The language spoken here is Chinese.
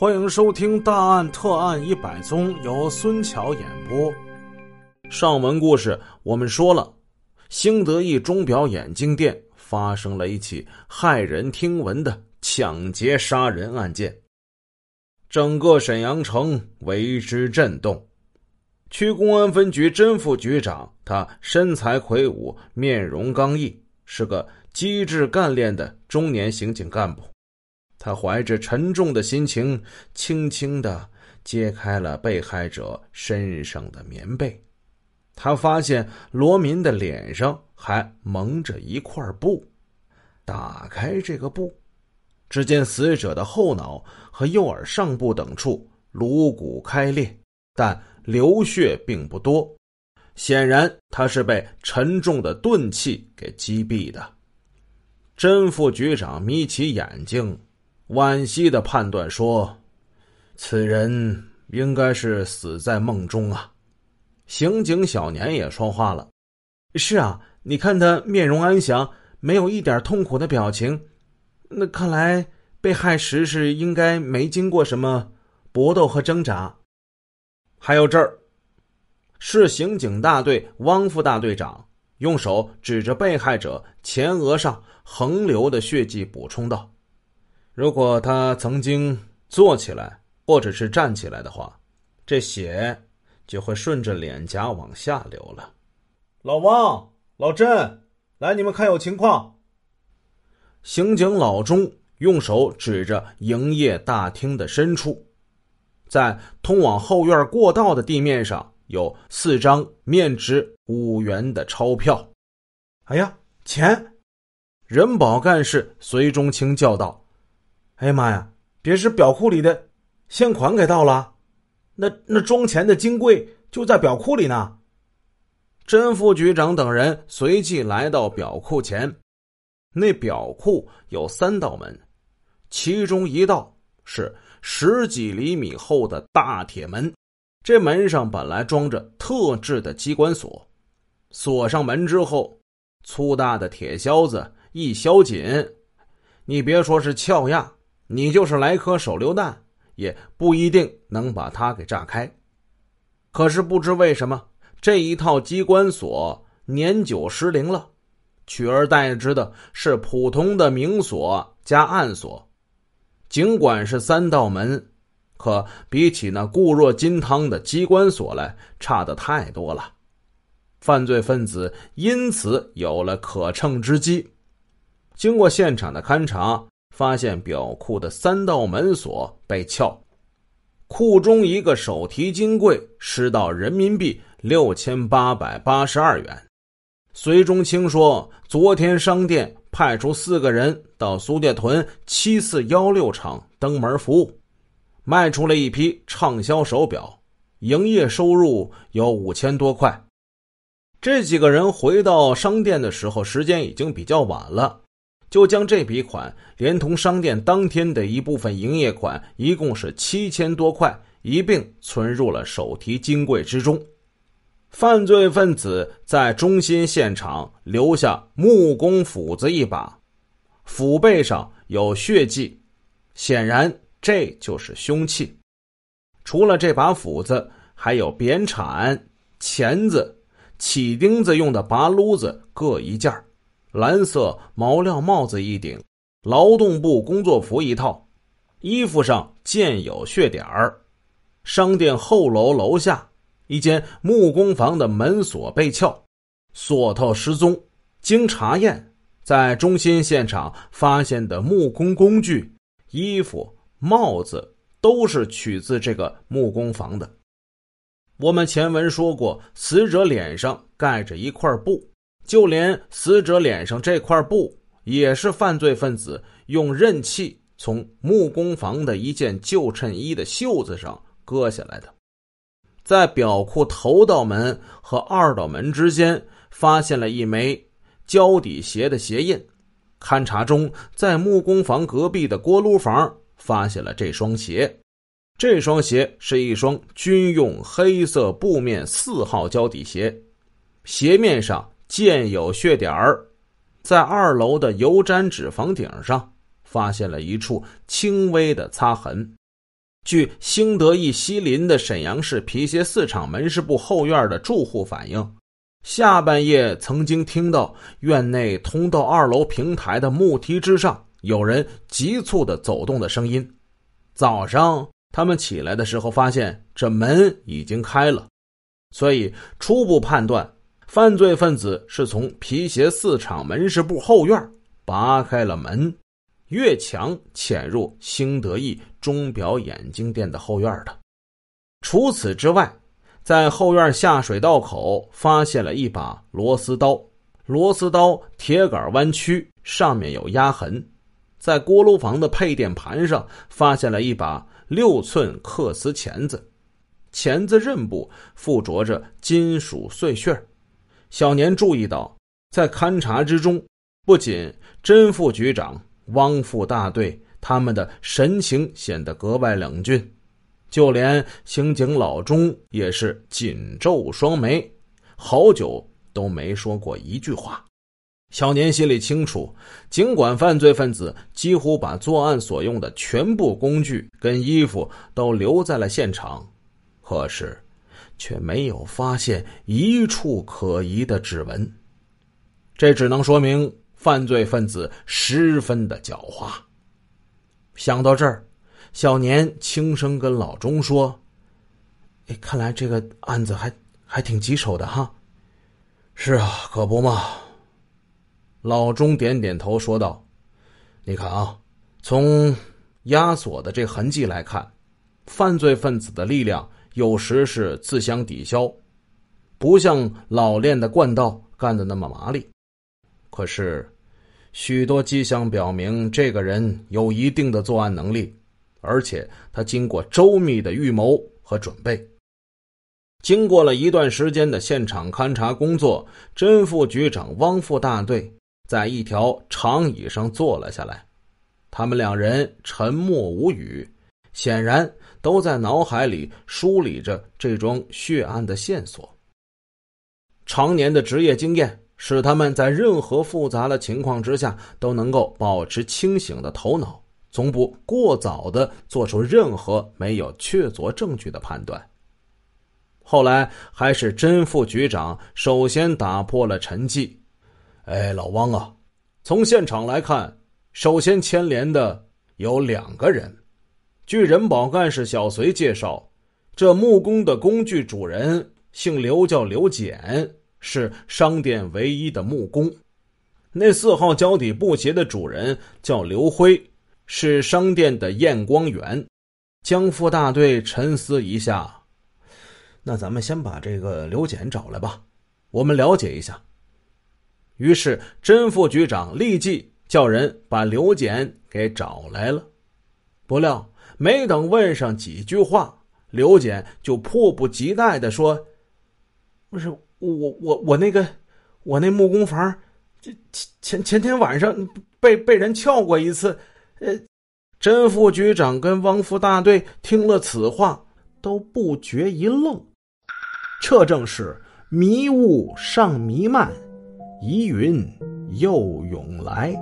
欢迎收听《大案特案一百宗》，由孙桥演播。上文故事我们说了，兴德义钟表眼镜店发生了一起骇人听闻的抢劫杀人案件，整个沈阳城为之震动。区公安分局甄副局长，他身材魁梧，面容刚毅，是个机智干练的中年刑警干部。他怀着沉重的心情，轻轻的揭开了被害者身上的棉被。他发现罗民的脸上还蒙着一块布。打开这个布，只见死者的后脑和右耳上部等处颅骨开裂，但流血并不多。显然，他是被沉重的钝器给击毙的。甄副局长眯起眼睛。惋惜的判断说：“此人应该是死在梦中啊。”刑警小年也说话了：“是啊，你看他面容安详，没有一点痛苦的表情，那看来被害时是应该没经过什么搏斗和挣扎。”还有这儿，市刑警大队汪副大队长用手指着被害者前额上横流的血迹，补充道。如果他曾经坐起来或者是站起来的话，这血就会顺着脸颊往下流了。老汪、老郑，来，你们看有情况。刑警老钟用手指着营业大厅的深处，在通往后院过道的地面上有四张面值五元的钞票。哎呀，钱！人保干事随中清叫道。哎呀妈呀！别是表库里的现款给盗了？那那装钱的金柜就在表库里呢。甄副局长等人随即来到表库前，那表库有三道门，其中一道是十几厘米厚的大铁门，这门上本来装着特制的机关锁，锁上门之后，粗大的铁销子一销紧，你别说是撬压。你就是来颗手榴弹，也不一定能把它给炸开。可是不知为什么，这一套机关锁年久失灵了，取而代之的是普通的明锁加暗锁。尽管是三道门，可比起那固若金汤的机关锁来，差的太多了。犯罪分子因此有了可乘之机。经过现场的勘查。发现表库的三道门锁被撬，库中一个手提金柜失到人民币六千八百八十二元。隋中清说，昨天商店派出四个人到苏店屯七四幺六厂登门服务，卖出了一批畅销手表，营业收入有五千多块。这几个人回到商店的时候，时间已经比较晚了。就将这笔款连同商店当天的一部分营业款，一共是七千多块，一并存入了手提金柜之中。犯罪分子在中心现场留下木工斧子一把，斧背上有血迹，显然这就是凶器。除了这把斧子，还有扁铲、钳子、起钉子用的拔撸子各一件蓝色毛料帽子一顶，劳动部工作服一套，衣服上见有血点儿。商店后楼楼下一间木工房的门锁被撬，锁头失踪。经查验，在中心现场发现的木工工具、衣服、帽子都是取自这个木工房的。我们前文说过，死者脸上盖着一块布。就连死者脸上这块布，也是犯罪分子用刃器从木工房的一件旧衬衣的袖子上割下来的。在表库头道门和二道门之间，发现了一枚胶底鞋的鞋印。勘查中，在木工房隔壁的锅炉房发现了这双鞋。这双鞋是一双军用黑色布面四号胶底鞋，鞋面上。见有血点儿，在二楼的油毡纸房顶上发现了一处轻微的擦痕。据兴德驿西邻的沈阳市皮鞋四厂门市部后院的住户反映，下半夜曾经听到院内通到二楼平台的木梯之上有人急促的走动的声音。早上他们起来的时候，发现这门已经开了，所以初步判断，犯罪分子是从皮鞋四厂门市部后院拔开了门。越墙潜入兴德意钟表眼镜店的后院的。除此之外，在后院下水道口发现了一把螺丝刀，螺丝刀铁杆弯曲，上面有压痕。在锅炉房的配电盘上发现了一把六寸刻丝钳子，钳子刃部附着着金属碎屑。小年注意到，在勘查之中，不仅甄副局长。汪副大队他们的神情显得格外冷峻，就连刑警老钟也是紧皱双眉，好久都没说过一句话。小年心里清楚，尽管犯罪分子几乎把作案所用的全部工具跟衣服都留在了现场，可是却没有发现一处可疑的指纹，这只能说明。犯罪分子十分的狡猾。想到这儿，小年轻声跟老钟说：“哎，看来这个案子还还挺棘手的哈。”“是啊，可不嘛。”老钟点点头说道：“你看啊，从压锁的这痕迹来看，犯罪分子的力量有时是自相抵消，不像老练的惯道干的那么麻利。”可是，许多迹象表明，这个人有一定的作案能力，而且他经过周密的预谋和准备。经过了一段时间的现场勘查工作，甄副局长、汪副大队在一条长椅上坐了下来。他们两人沉默无语，显然都在脑海里梳理着这桩血案的线索。常年的职业经验。使他们在任何复杂的情况之下都能够保持清醒的头脑，从不过早的做出任何没有确凿证据的判断。后来还是甄副局长首先打破了沉寂。哎，老汪啊，从现场来看，首先牵连的有两个人。据人保干事小隋介绍，这木工的工具主人姓刘，叫刘简。是商店唯一的木工，那四号胶底布鞋的主人叫刘辉，是商店的验光员。江副大队沉思一下，那咱们先把这个刘简找来吧，我们了解一下。于是甄副局长立即叫人把刘简给找来了。不料没等问上几句话，刘简就迫不及待的说：“不是。”我我我那个，我那木工房，这前前天晚上被被人撬过一次。呃，甄副局长跟汪副大队听了此话，都不觉一愣。这正是迷雾尚弥漫，疑云又涌来。